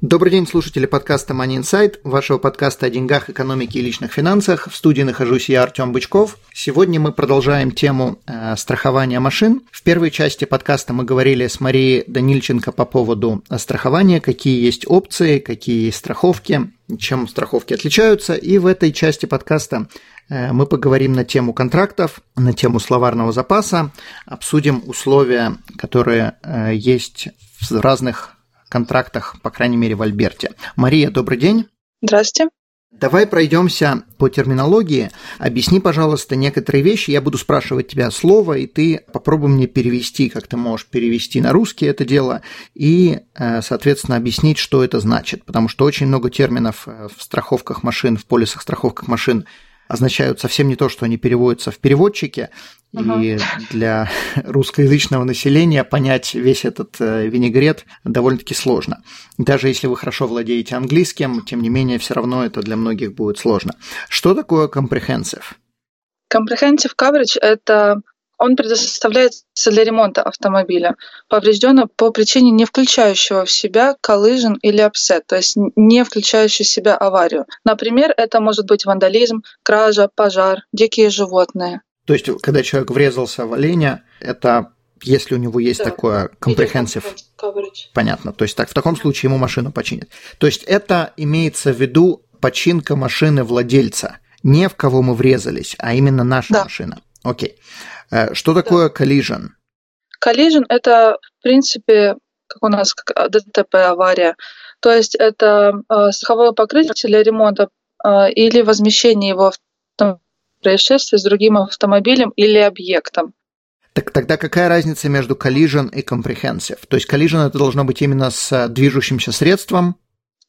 Добрый день, слушатели подкаста Money Insight, вашего подкаста о деньгах, экономике и личных финансах. В студии нахожусь я, Артем Бычков. Сегодня мы продолжаем тему э, страхования машин. В первой части подкаста мы говорили с Марией Данильченко по поводу страхования, какие есть опции, какие есть страховки, чем страховки отличаются. И в этой части подкаста э, мы поговорим на тему контрактов, на тему словарного запаса, обсудим условия, которые э, есть в разных контрактах, по крайней мере, в Альберте. Мария, добрый день. Здравствуйте. Давай пройдемся по терминологии. Объясни, пожалуйста, некоторые вещи. Я буду спрашивать тебя слово, и ты попробуй мне перевести, как ты можешь перевести на русский это дело, и, э, соответственно, объяснить, что это значит. Потому что очень много терминов э, в страховках машин, в полисах страховках машин означают совсем не то, что они переводятся в переводчике, И для русскоязычного населения понять весь этот э, винегрет довольно-таки сложно. Даже если вы хорошо владеете английским, тем не менее, все равно это для многих будет сложно. Что такое comprehensive? Comprehensive coverage – это он предоставляется для ремонта автомобиля, поврежденного по причине не включающего в себя collision или upset, то есть не включающий в себя аварию. Например, это может быть вандализм, кража, пожар, дикие животные. То есть, когда человек врезался в оленя, это если у него есть да. такое comprehensive. Понятно. То есть так в таком случае ему машину починят. То есть это имеется в виду починка машины владельца, не в кого мы врезались, а именно наша да. машина. Окей. Э, что такое collision? Collision – это, в принципе, как у нас как ДТП, авария. То есть это э, страховое покрытие для ремонта э, или возмещения его происшествие с другим автомобилем или объектом. Так тогда какая разница между collision и comprehensive? То есть collision это должно быть именно с движущимся средством?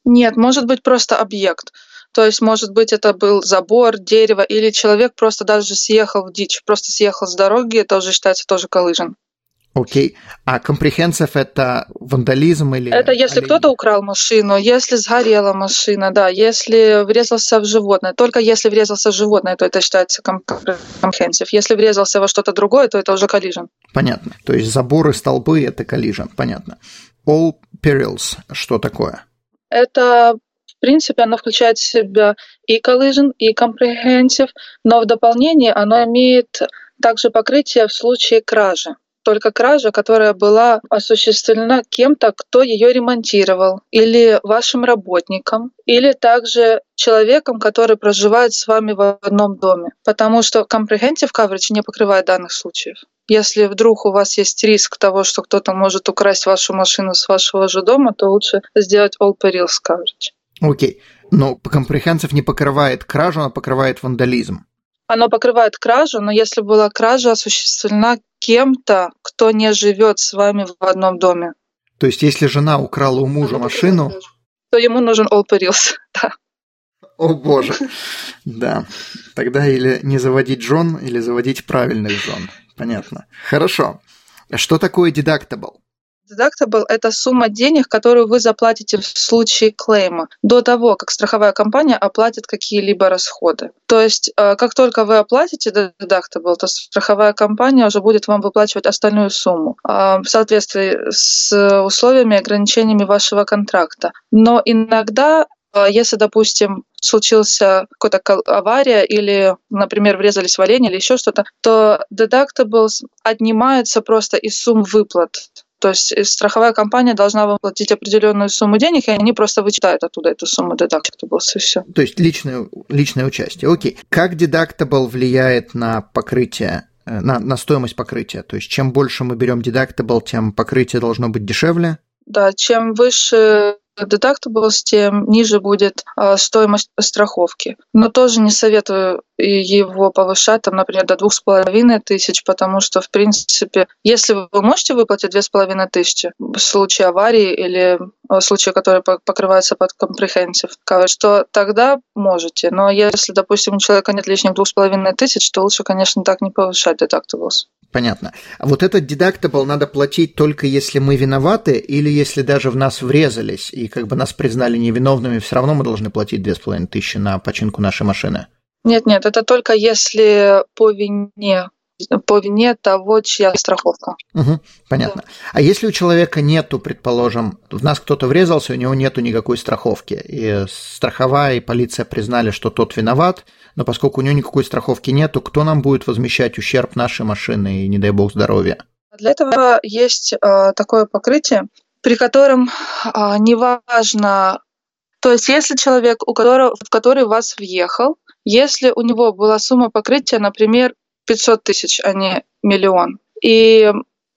Нет, может быть просто объект. То есть, может быть, это был забор, дерево, или человек просто даже съехал в дичь, просто съехал с дороги, это уже считается тоже collision. Окей. А comprehensive это вандализм или... Это если кто-то украл машину, если сгорела машина, да, если врезался в животное. Только если врезался в животное, то это считается comprehensive. Если врезался во что-то другое, то это уже collision. Понятно. То есть заборы, столбы – это collision. Понятно. All perils – что такое? Это в принципе, оно включает в себя и collision, и comprehensive, но в дополнение оно имеет также покрытие в случае кражи только кража, которая была осуществлена кем-то, кто ее ремонтировал, или вашим работником, или также человеком, который проживает с вами в одном доме. Потому что comprehensive coverage не покрывает данных случаев. Если вдруг у вас есть риск того, что кто-то может украсть вашу машину с вашего же дома, то лучше сделать all perils coverage. Окей. Но comprehensive не покрывает кражу, а покрывает вандализм. Оно покрывает кражу, но если была кража осуществлена кем-то, кто не живет с вами в одном доме. То есть, если жена украла у мужа Она машину, то ему нужен all perils, да. О боже. Да. Тогда или не заводить жен, или заводить правильных жен. Понятно. Хорошо. Что такое deductible? Deductible – это сумма денег, которую вы заплатите в случае клейма до того, как страховая компания оплатит какие-либо расходы. То есть, э, как только вы оплатите deductible, то страховая компания уже будет вам выплачивать остальную сумму э, в соответствии с условиями и ограничениями вашего контракта. Но иногда э, если, допустим, случился какая-то авария или, например, врезались в олень или еще что-то, то deductibles отнимаются просто из сумм выплат. То есть э, страховая компания должна вам платить определенную сумму денег, и они просто вычитают оттуда эту сумму deductibles, и все. То есть личное, личное участие. Окей. Как deductible влияет на покрытие э, на, на стоимость покрытия. То есть чем больше мы берем deductible, тем покрытие должно быть дешевле. Да, чем выше deductibles, тем ниже будет э, стоимость страховки. Но тоже не советую его повышать, там, например, до двух с половиной тысяч, потому что, в принципе, если вы можете выплатить две с половиной тысячи в случае аварии или в случае, который покрывается под comprehensive coverage, то тогда можете. Но если, допустим, у человека нет лишних двух с половиной тысяч, то лучше, конечно, так не повышать deductibles. Понятно. А вот этот дедактабл надо платить только если мы виноваты или если даже в нас врезались и как бы нас признали невиновными, все равно мы должны платить две с половиной тысячи на починку нашей машины? Нет, нет, это только если по вине по вине того, чья страховка. Угу, понятно. Да. А если у человека нету, предположим, в нас кто-то врезался, у него нету никакой страховки, и страховая и полиция признали, что тот виноват, но поскольку у него никакой страховки нету, кто нам будет возмещать ущерб нашей машины и, не дай бог, здоровья? Для этого есть э, такое покрытие, при котором э, неважно, то есть если человек, у которого, в который вас въехал, если у него была сумма покрытия, например, 500 тысяч, а не миллион, и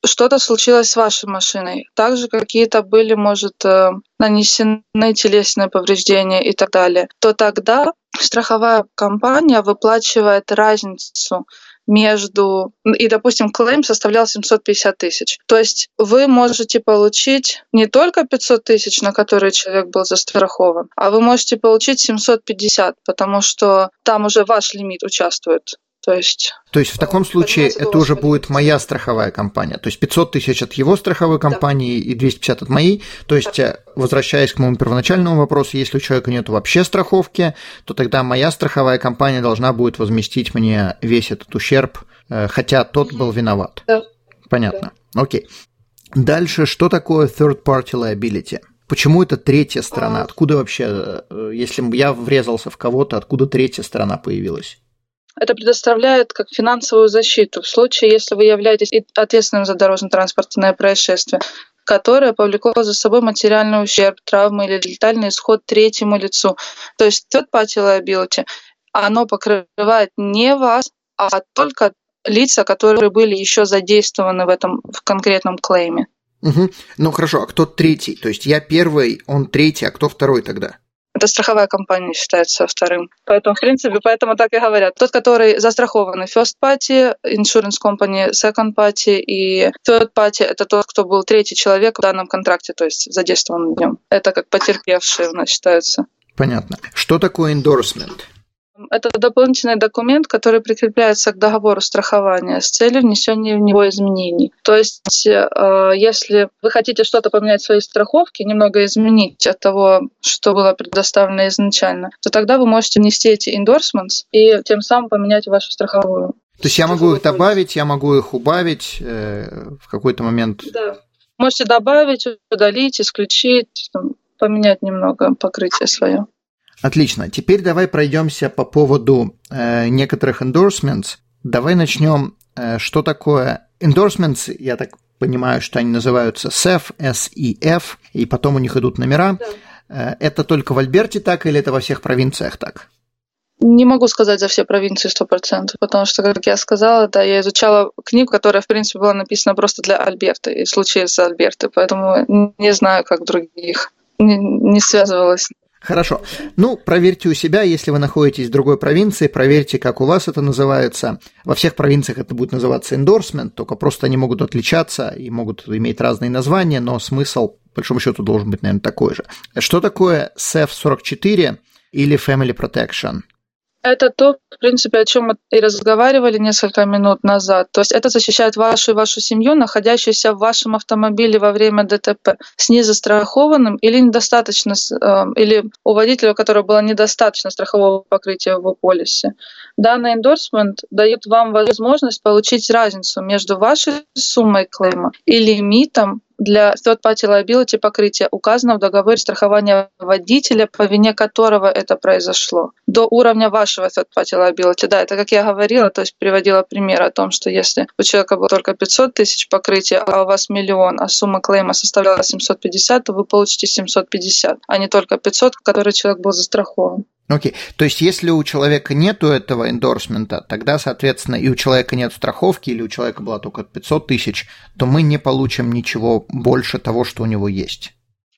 что-то случилось с вашей машиной, также какие-то были, может, э, нанесены телесные повреждения и так далее, то тогда страховая компания выплачивает разницу между... И, допустим, клейм составлял 750 тысяч. То есть вы можете получить не только 500 тысяч, на которые человек был застрахован, а вы можете получить 750, потому что там уже ваш лимит участвует. То есть, то есть в таком случае это уже будет моя страховая компания. То есть 500 тысяч от его страховой компании да. и 250 от моей. То есть, да. Э, возвращаясь к моему первоначальному вопросу, если у человека нет вообще страховки, то тогда моя страховая компания должна будет возместить мне весь этот ущерб, э, хотя тот был виноват. Да. Понятно. Да. Окей. Дальше, что такое third party liability? Почему это третья сторона? А. Откуда вообще, э, если я врезался в кого-то, откуда третья сторона появилась? Это предоставляет как финансовую защиту в случае, если вы являетесь ответственным за дорожно-транспортное происшествие, которое повлекло за собой материальный ущерб, травмы или летальный исход третьему лицу. То есть third party liability, оно покрывает не вас, а только лица, которые были еще задействованы в этом в конкретном клейме. Угу. Ну хорошо, а кто третий? То есть я первый, он третий, а кто второй тогда? Это страховая компания считается вторым. Поэтому, в принципе, поэтому так и говорят. Тот, который застрахованный first party, insurance company, second party и third party, это тот, кто был третий человек в данном контракте, то есть задействован в нем. Это как потерпевший у нас считается. Понятно. Что такое endorsement? Это дополнительный документ, который прикрепляется к договору страхования с целью внесения в него изменений. То есть, э, если вы хотите что-то поменять в своей страховке, немного изменить от того, что было предоставлено изначально, то тогда вы можете внести эти endorsements и тем самым поменять вашу страховую. То есть я могу их добавить, я могу их убавить э, в какой-то момент. Да. Можете добавить, удалить, исключить, поменять немного покрытие свое. Отлично. Теперь давай пройдемся по поводу э, некоторых endorsements. Давай начнем. Э, что такое endorsements? Я так понимаю, что они называются SEF, SEF, и потом у них идут номера. Да. Э, это только в Альберте так или это во всех провинциях так? Не могу сказать за все провинции сто процентов, потому что, как я сказала, да, я изучала книгу, которая, в принципе, была написана просто для Альберты и случаи с Альберты, поэтому не знаю, как других, не, не связывалась Хорошо. Ну, проверьте у себя, если вы находитесь в другой провинции, проверьте, как у вас это называется. Во всех провинциях это будет называться endorsement, только просто они могут отличаться и могут иметь разные названия, но смысл, по большому счету, должен быть, наверное, такой же. Что такое SEF44 или Family Protection? Это то, в принципе, о чем мы и разговаривали несколько минут назад. То есть это защищает вашу и вашу семью, находящуюся в вашем автомобиле во время ДТП, с незастрахованным или недостаточно, эм, или у водителя, у которого было недостаточно страхового покрытия в полисе. Данный эндорсмент дает вам возможность получить разницу между вашей суммой клейма и лимитом для third-party liability покрытия указано в договоре страхования водителя, по вине которого это произошло, до уровня вашего third-party liability. Да, это как я говорила, то есть приводила пример о том, что если у человека было только 500 тысяч покрытия, а у вас миллион, а сумма клейма составляла 750, то вы получите 750, а не только 500, который человек был застрахован. Окей, то есть если у человека нету этого эндорсмента, тогда, соответственно, и у человека нет страховки, или у человека была только 500 тысяч, то мы не получим ничего больше того, что у него есть.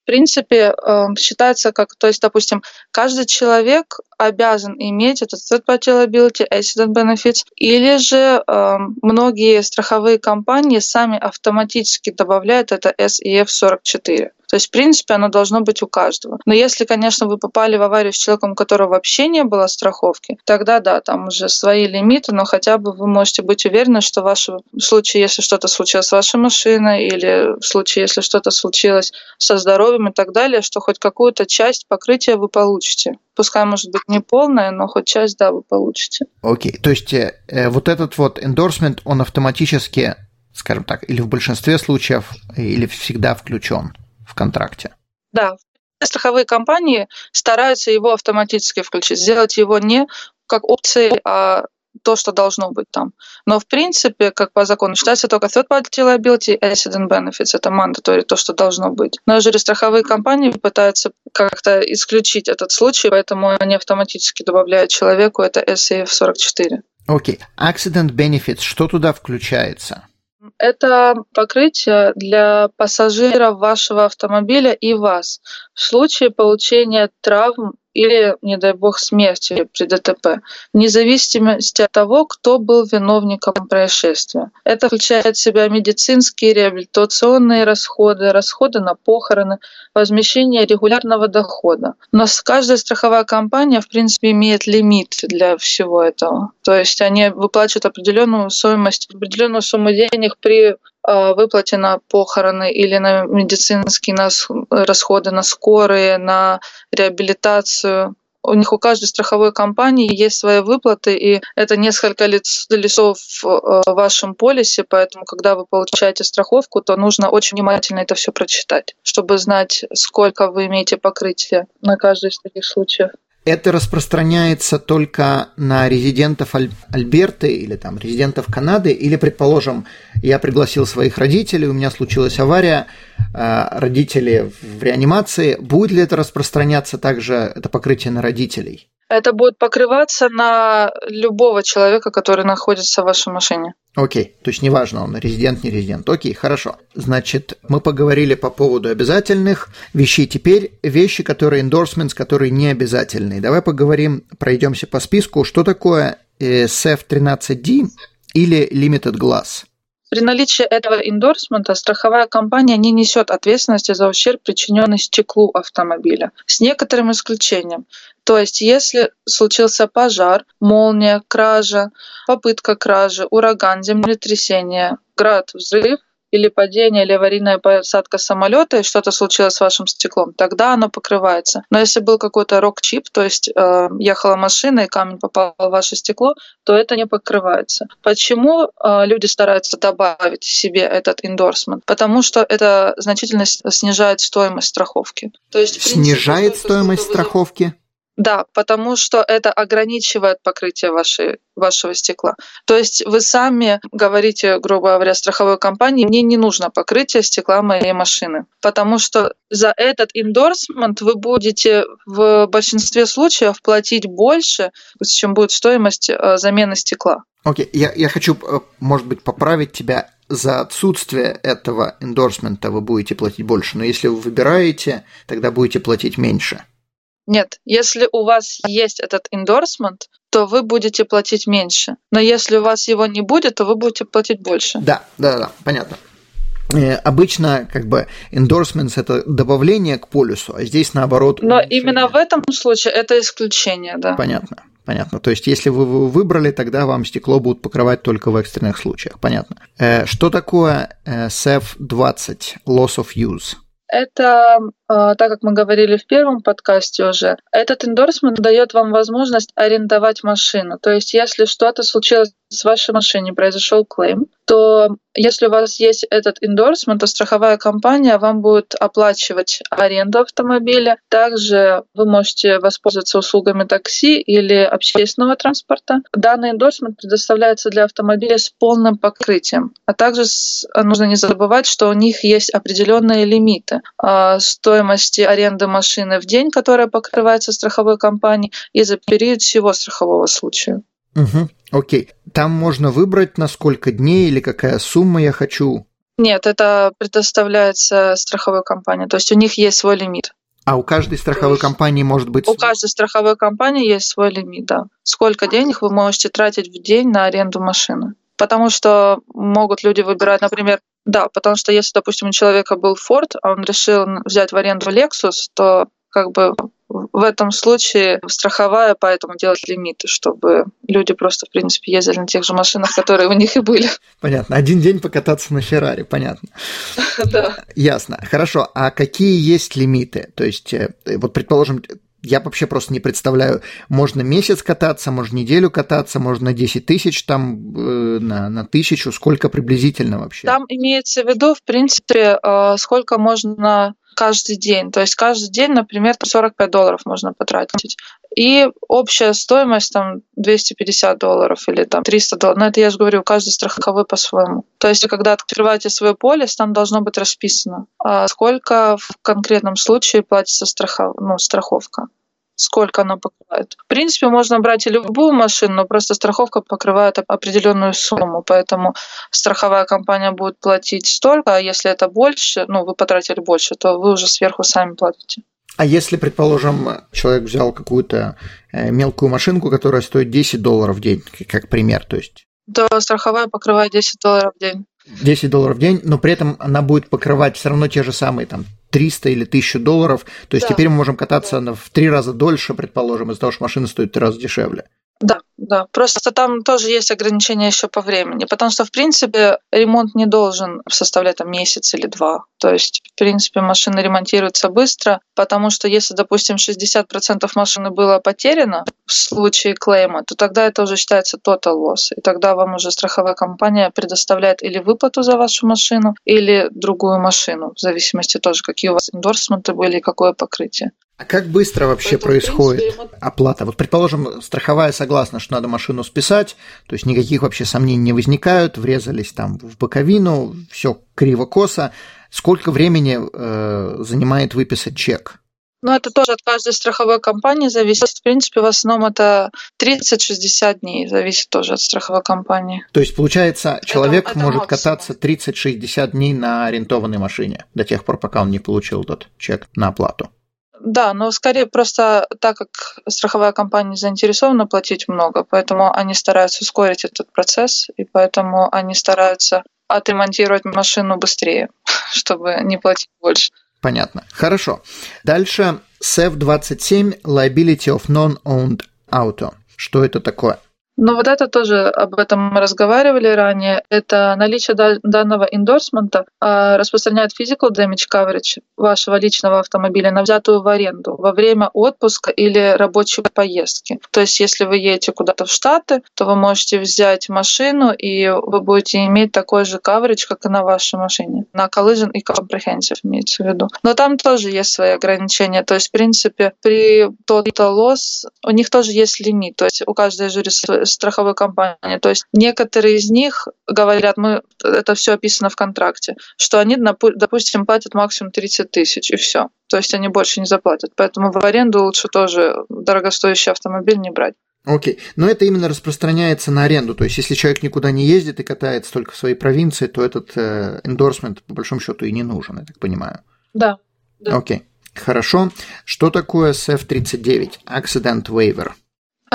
принципе, эм, считается как, то есть, допустим, каждый человек обязан иметь этот third-party liability, accident benefits, или же э, многие страховые компании сами автоматически добавляют это SEF 44. То есть, в принципе, оно должно быть у каждого. Но если, конечно, вы попали в аварию с человеком, у которого вообще не было страховки, тогда да, там уже свои лимиты, но хотя бы вы можете быть уверены, что в вашем случае, если что-то случилось с вашей машиной, или в случае, если что-то случилось со здоровьем и так далее, что хоть какую-то часть покрытия вы получите. Пускай, может быть, не полная, но хоть часть, да, вы получите. Окей, okay. то есть э, э, вот этот вот endorsement, он автоматически, скажем так, или в большинстве случаев, или всегда включен в контракте? Да, страховые компании стараются его автоматически включить, сделать его не как опции, а то, что должно быть там. Но в принципе, как по закону, считается только third party liability accident benefits. Это mandatory, то, что должно быть. Но же страховые компании пытаются как-то исключить этот случай, поэтому они автоматически добавляют человеку это SAF 44. Окей. Okay. Accident benefits, что туда включается? Это покрытие для пассажиров вашего автомобиля и вас в случае получения травм или, не дай бог, смерти при ДТП, вне зависимости от того, кто был виновником происшествия. Это включает в себя медицинские, реабилитационные расходы, расходы на похороны, возмещение регулярного дохода. Но каждая страховая компания, в принципе, имеет лимит для всего этого. То есть они выплачивают определенную стоимость, определенную сумму денег при а, выплате на похороны или на медицинские расходы, на скорые, на реабилитацию. У них у каждой страховой компании есть свои выплаты, и это несколько лесов в вашем полисе, поэтому, когда вы получаете страховку, то нужно очень внимательно это все прочитать, чтобы знать, сколько вы имеете покрытия на каждый из таких случаев это распространяется только на резидентов Аль- Альберты или там резидентов Канады, или, предположим, я пригласил своих родителей, у меня случилась авария, э, родители в реанимации, будет ли это распространяться также, это покрытие на родителей? Это будет покрываться на любого человека, который находится в вашей машине. Окей, то есть неважно, он резидент, не резидент. Окей, хорошо. Значит, мы поговорили по поводу обязательных вещей. Теперь вещи, которые endorsements, которые не обязательные. Давай поговорим, пройдемся по списку. Что такое SF13D э, или Limited Glass? При наличии этого эндорсмента страховая компания не несет ответственности за ущерб, причиненный стеклу автомобиля, с некоторым исключением. То есть, если случился пожар, молния, кража, попытка кражи, ураган, землетрясение, град, взрыв, или падение, или аварийная посадка самолета, и что-то случилось с вашим стеклом, тогда оно покрывается. Но если был какой-то рок-чип, то есть э, ехала машина и камень попал в ваше стекло, то это не покрывается. Почему э, люди стараются добавить себе этот эндорсмент? Потому что это значительно снижает стоимость страховки. То есть, принципе, снижает стоимость страховки? Да, потому что это ограничивает покрытие вашей, вашего стекла. То есть вы сами говорите, грубо говоря, страховой компании, мне не нужно покрытие стекла моей машины, потому что за этот эндорсмент вы будете в большинстве случаев платить больше, чем будет стоимость э, замены стекла. Окей, okay. я, я хочу, э, может быть, поправить тебя за отсутствие этого эндорсмента вы будете платить больше, но если вы выбираете, тогда будете платить меньше. Нет, если у вас есть этот эндорсмент, то вы будете платить меньше. Но если у вас его не будет, то вы будете платить больше. Да, да, да, понятно. Э, обычно как бы endorsements это добавление к полюсу, а здесь наоборот. Но именно в этом случае это исключение, да. Понятно. Понятно. То есть, если вы выбрали, тогда вам стекло будут покрывать только в экстренных случаях. Понятно. Э, что такое SEF20 э, Loss of Use? Это, так как мы говорили в первом подкасте уже, этот эндорсмент дает вам возможность арендовать машину. То есть, если что-то случилось с вашей машиной, произошел клейм, то если у вас есть этот эндорсмент, то страховая компания вам будет оплачивать аренду автомобиля. Также вы можете воспользоваться услугами такси или общественного транспорта. Данный эндорсмент предоставляется для автомобиля с полным покрытием. А также нужно не забывать, что у них есть определенные лимиты а, стоимости аренды машины в день, которая покрывается страховой компанией, и за период всего страхового случая. Угу, окей. Там можно выбрать, на сколько дней или какая сумма я хочу. Нет, это предоставляется страховой компанией, то есть у них есть свой лимит. А у каждой страховой компании может быть... У каждой страховой компании есть свой лимит, да. Сколько денег вы можете тратить в день на аренду машины? Потому что могут люди выбирать, например, да, потому что если, допустим, у человека был Ford, а он решил взять в аренду Lexus, то как бы в этом случае страховая, поэтому делать лимиты, чтобы люди просто, в принципе, ездили на тех же машинах, которые у них и были. Понятно. Один день покататься на Феррари, понятно. Да. Ясно. Хорошо. А какие есть лимиты? То есть, э, вот, предположим, я вообще просто не представляю, можно месяц кататься, можно неделю кататься, можно 10 тысяч там э, на, на тысячу, сколько приблизительно вообще? Там имеется в виду, в принципе, э, сколько можно каждый день. То есть каждый день, например, 45 долларов можно потратить. И общая стоимость там 250 долларов или там 300 долларов. Но это я же говорю, каждый страховой по-своему. То есть когда открываете свой полис, там должно быть расписано, а сколько в конкретном случае платится страхов... ну, страховка сколько она покрывает. В принципе, можно брать и любую машину, но просто страховка покрывает определенную сумму, поэтому страховая компания будет платить столько, а если это больше, ну, вы потратили больше, то вы уже сверху сами платите. А если, предположим, человек взял какую-то э, мелкую машинку, которая стоит 10 долларов в день, как пример, то есть? То страховая покрывает 10 долларов в день. 10 долларов в день, но при этом она будет покрывать все равно те же самые там 300 или 1000 долларов. То есть да. теперь мы можем кататься да. в три раза дольше, предположим, из-за того, что машина стоит в три раза дешевле. Да, да. Просто там тоже есть ограничения еще по времени, потому что, в принципе, ремонт не должен составлять там месяц или два. То есть, в принципе, машина ремонтируется быстро, потому что если, допустим, 60% машины было потеряно в случае клейма, то тогда это уже считается total loss. И тогда вам уже страховая компания предоставляет или выплату за вашу машину, или другую машину, в зависимости тоже, какие у вас эндорсменты были и какое покрытие. А как быстро вообще Поэтому, происходит принципе, оплата? Вот, предположим, страховая согласна, что надо машину списать, то есть никаких вообще сомнений не возникают, врезались там в боковину, все криво-косо. Сколько времени э, занимает выписать чек? Ну, это тоже от каждой страховой компании зависит. В принципе, в основном это 30-60 дней, зависит тоже от страховой компании. То есть, получается, человек это, это может максимум. кататься 30-60 дней на арендованной машине до тех пор, пока он не получил этот чек на оплату. Да, но скорее просто так как страховая компания заинтересована платить много, поэтому они стараются ускорить этот процесс, и поэтому они стараются отремонтировать машину быстрее, чтобы не платить больше. Понятно. Хорошо. Дальше SEF27 Liability of Non-Owned Auto. Что это такое? Ну вот это тоже об этом мы разговаривали ранее. Это наличие данного эндорсмента а, распространяет physical damage coverage вашего личного автомобиля на взятую в аренду во время отпуска или рабочей поездки. То есть если вы едете куда-то в Штаты, то вы можете взять машину и вы будете иметь такой же coverage, как и на вашей машине. На collision и comprehensive имеется в виду. Но там тоже есть свои ограничения. То есть в принципе при total loss у них тоже есть лимит. То есть у каждой жюри страховой компании. То есть некоторые из них говорят, мы это все описано в контракте, что они, допустим, платят максимум 30 тысяч и все. То есть они больше не заплатят. Поэтому в аренду лучше тоже дорогостоящий автомобиль не брать. Окей, но это именно распространяется на аренду, то есть если человек никуда не ездит и катается только в своей провинции, то этот э, эндорсмент по большому счету и не нужен, я так понимаю. Да. да. Окей, хорошо. Что такое SF39, Accident Waiver?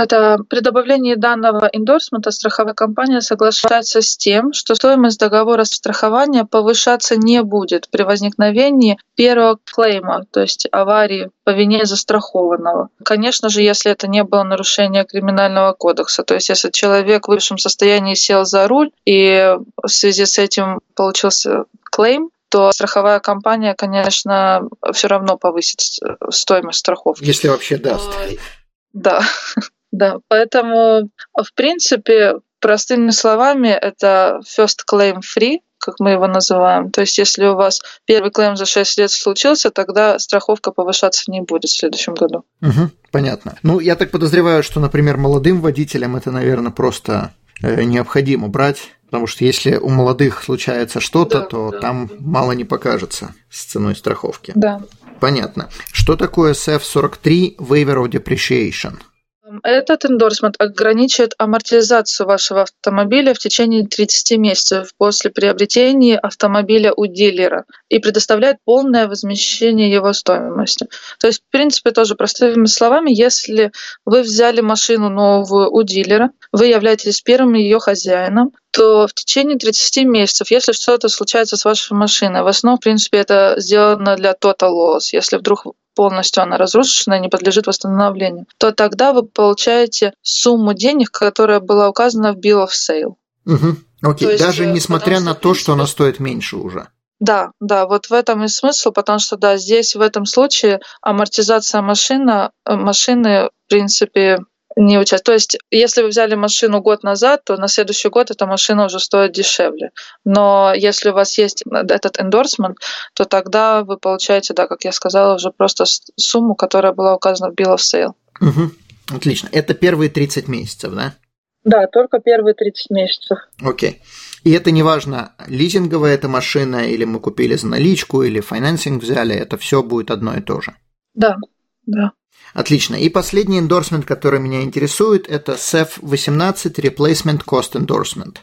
Это при добавлении данного эндорсмента страховая компания соглашается с тем, что стоимость договора страхования повышаться не будет при возникновении первого клейма, то есть аварии по вине застрахованного. Конечно же, если это не было нарушение криминального кодекса, то есть если человек в высшем состоянии сел за руль и в связи с этим получился клейм, то страховая компания, конечно, все равно повысит стоимость страховки. Если вообще даст. Да. Да, поэтому, в принципе, простыми словами, это first claim free, как мы его называем. То есть, если у вас первый клейм за 6 лет случился, тогда страховка повышаться не будет в следующем году. Угу, понятно. Ну, я так подозреваю, что, например, молодым водителям это, наверное, просто э, необходимо брать, потому что если у молодых случается что-то, да, то да. там мало не покажется с ценой страховки. Да. Понятно. Что такое SF43 Waiver of Depreciation? Этот эндорсмент ограничивает амортизацию вашего автомобиля в течение 30 месяцев после приобретения автомобиля у дилера и предоставляет полное возмещение его стоимости. То есть, в принципе, тоже простыми словами, если вы взяли машину новую у дилера, вы являетесь первым ее хозяином, то в течение 30 месяцев, если что-то случается с вашей машиной, в основном, в принципе, это сделано для total loss. Если вдруг полностью она разрушена и не подлежит восстановлению, то тогда вы получаете сумму денег, которая была указана в Bill of Sale. Угу. Окей, есть, даже э, несмотря на то, что она стоит меньше уже. Да, да, вот в этом и смысл, потому что да, здесь в этом случае амортизация машина, э, машины, в принципе, не участвует. То есть, если вы взяли машину год назад, то на следующий год эта машина уже стоит дешевле. Но если у вас есть этот эндорсмент, то тогда вы получаете, да, как я сказала, уже просто сумму, которая была указана в Bill of Sale. Угу. Отлично. Это первые 30 месяцев, да? Да, только первые 30 месяцев. Окей. И это не важно, лизинговая эта машина, или мы купили за наличку, или финансинг взяли, это все будет одно и то же. Да, да. Отлично. И последний эндорсмент, который меня интересует, это SEF18 Replacement Cost Endorsement.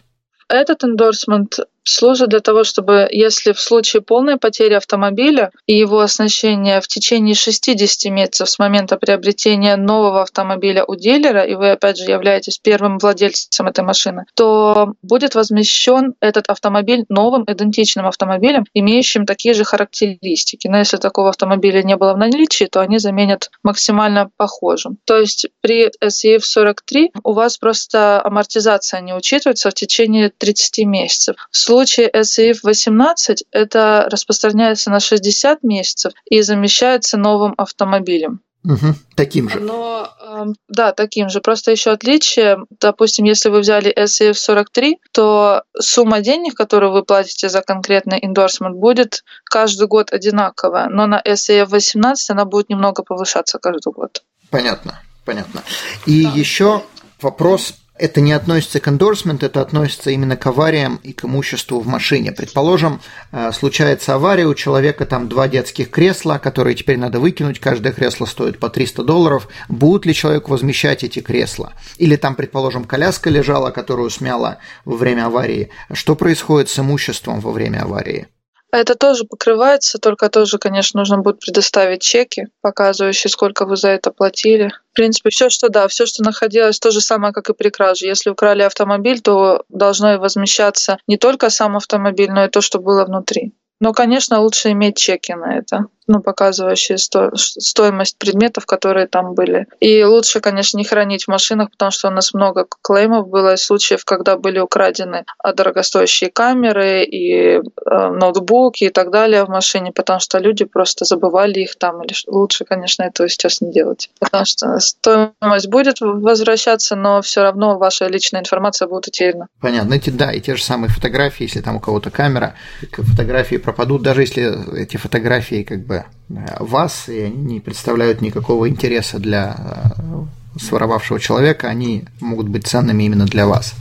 Этот эндорсмент служит для того, чтобы, если в случае полной потери автомобиля и его оснащения в течение 60 месяцев с момента приобретения нового автомобиля у дилера, и вы, опять же, являетесь первым владельцем этой машины, то будет возмещен этот автомобиль новым идентичным автомобилем, имеющим такие же характеристики. Но если такого автомобиля не было в наличии, то они заменят максимально похожим. То есть при SEF 43 у вас просто амортизация не учитывается в течение 30 месяцев. В случае SEF 18 это распространяется на 60 месяцев и замещается новым автомобилем. Угу, таким же. Но эм, да, таким же. Просто еще отличие. Допустим, если вы взяли SEF 43, то сумма денег, которую вы платите за конкретный эндорсмент, будет каждый год одинаковая. Но на SEF 18 она будет немного повышаться каждый год. Понятно, понятно. И да. еще вопрос это не относится к эндорсмент, это относится именно к авариям и к имуществу в машине. Предположим, э, случается авария, у человека там два детских кресла, которые теперь надо выкинуть, каждое кресло стоит по 300 долларов. Будут ли человеку возмещать эти кресла? Или там, предположим, коляска лежала, которую смяла во время аварии. Что происходит с имуществом во время аварии? Это тоже покрывается, только тоже, конечно, нужно будет предоставить чеки, показывающие, сколько вы за это платили. В принципе, все, что да, все, что находилось, то же самое, как и при краже. Если украли автомобиль, то должно возмещаться не только сам автомобиль, но и то, что было внутри. Но, конечно, лучше иметь чеки на это ну, показывающие сто, стоимость предметов, которые там были. И лучше, конечно, не хранить в машинах, потому что у нас много клеймов было, случаев, когда были украдены а, дорогостоящие камеры и э, ноутбуки и так далее в машине, потому что люди просто забывали их там. Или лучше, конечно, этого сейчас не делать. Потому что стоимость будет возвращаться, но все равно ваша личная информация будет утеряна. Понятно. Эти, да, и те же самые фотографии, если там у кого-то камера, фотографии пропадут, даже если эти фотографии как бы вас, и они не представляют никакого интереса для э, своровавшего человека, они могут быть ценными именно для вас.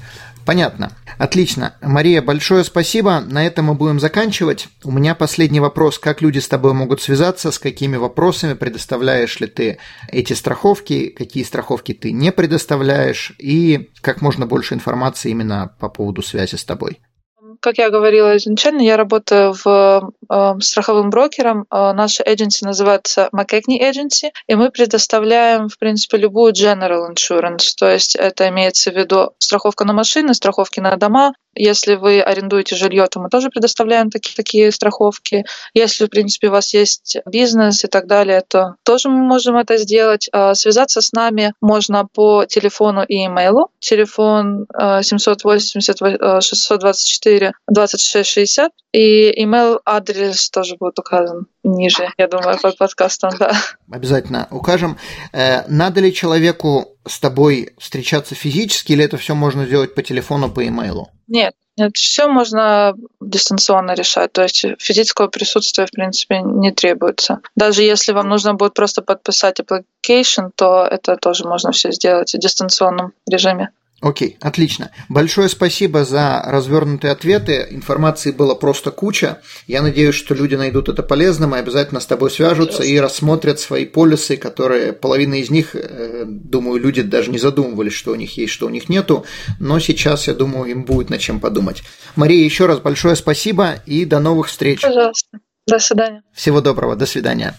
Понятно. Отлично. Мария, большое спасибо. На этом мы будем заканчивать. У меня последний вопрос. Как люди с тобой могут связаться? С какими вопросами? Предоставляешь ли ты эти страховки? Какие страховки ты не предоставляешь? И как можно больше информации именно по поводу связи с тобой? Как я говорила изначально, я работаю в э, страховым брокером. Э, наша agency называется McKechnie Agency, и мы предоставляем, в принципе, любую general insurance, то есть это имеется в виду страховка на машины, страховки на дома, если вы арендуете жилье, то мы тоже предоставляем такие, такие страховки. Если, в принципе, у вас есть бизнес и так далее, то тоже мы можем это сделать. А, связаться с нами можно по телефону и имейлу. Телефон 780 624 2660 и email адрес тоже будет указан ниже, я думаю, под подкастом, да. Обязательно укажем. Э, надо ли человеку с тобой встречаться физически, или это все можно сделать по телефону, по имейлу? Нет, нет, все можно дистанционно решать, то есть физического присутствия, в принципе, не требуется. Даже если вам нужно будет просто подписать application, то это тоже можно все сделать в дистанционном режиме. Окей, отлично. Большое спасибо за развернутые ответы. Информации было просто куча. Я надеюсь, что люди найдут это полезным и обязательно с тобой свяжутся и рассмотрят свои полисы, которые половина из них, э, думаю, люди даже не задумывались, что у них есть, что у них нету. Но сейчас, я думаю, им будет над чем подумать. Мария, еще раз большое спасибо и до новых встреч. Пожалуйста. До свидания. Всего доброго. До свидания.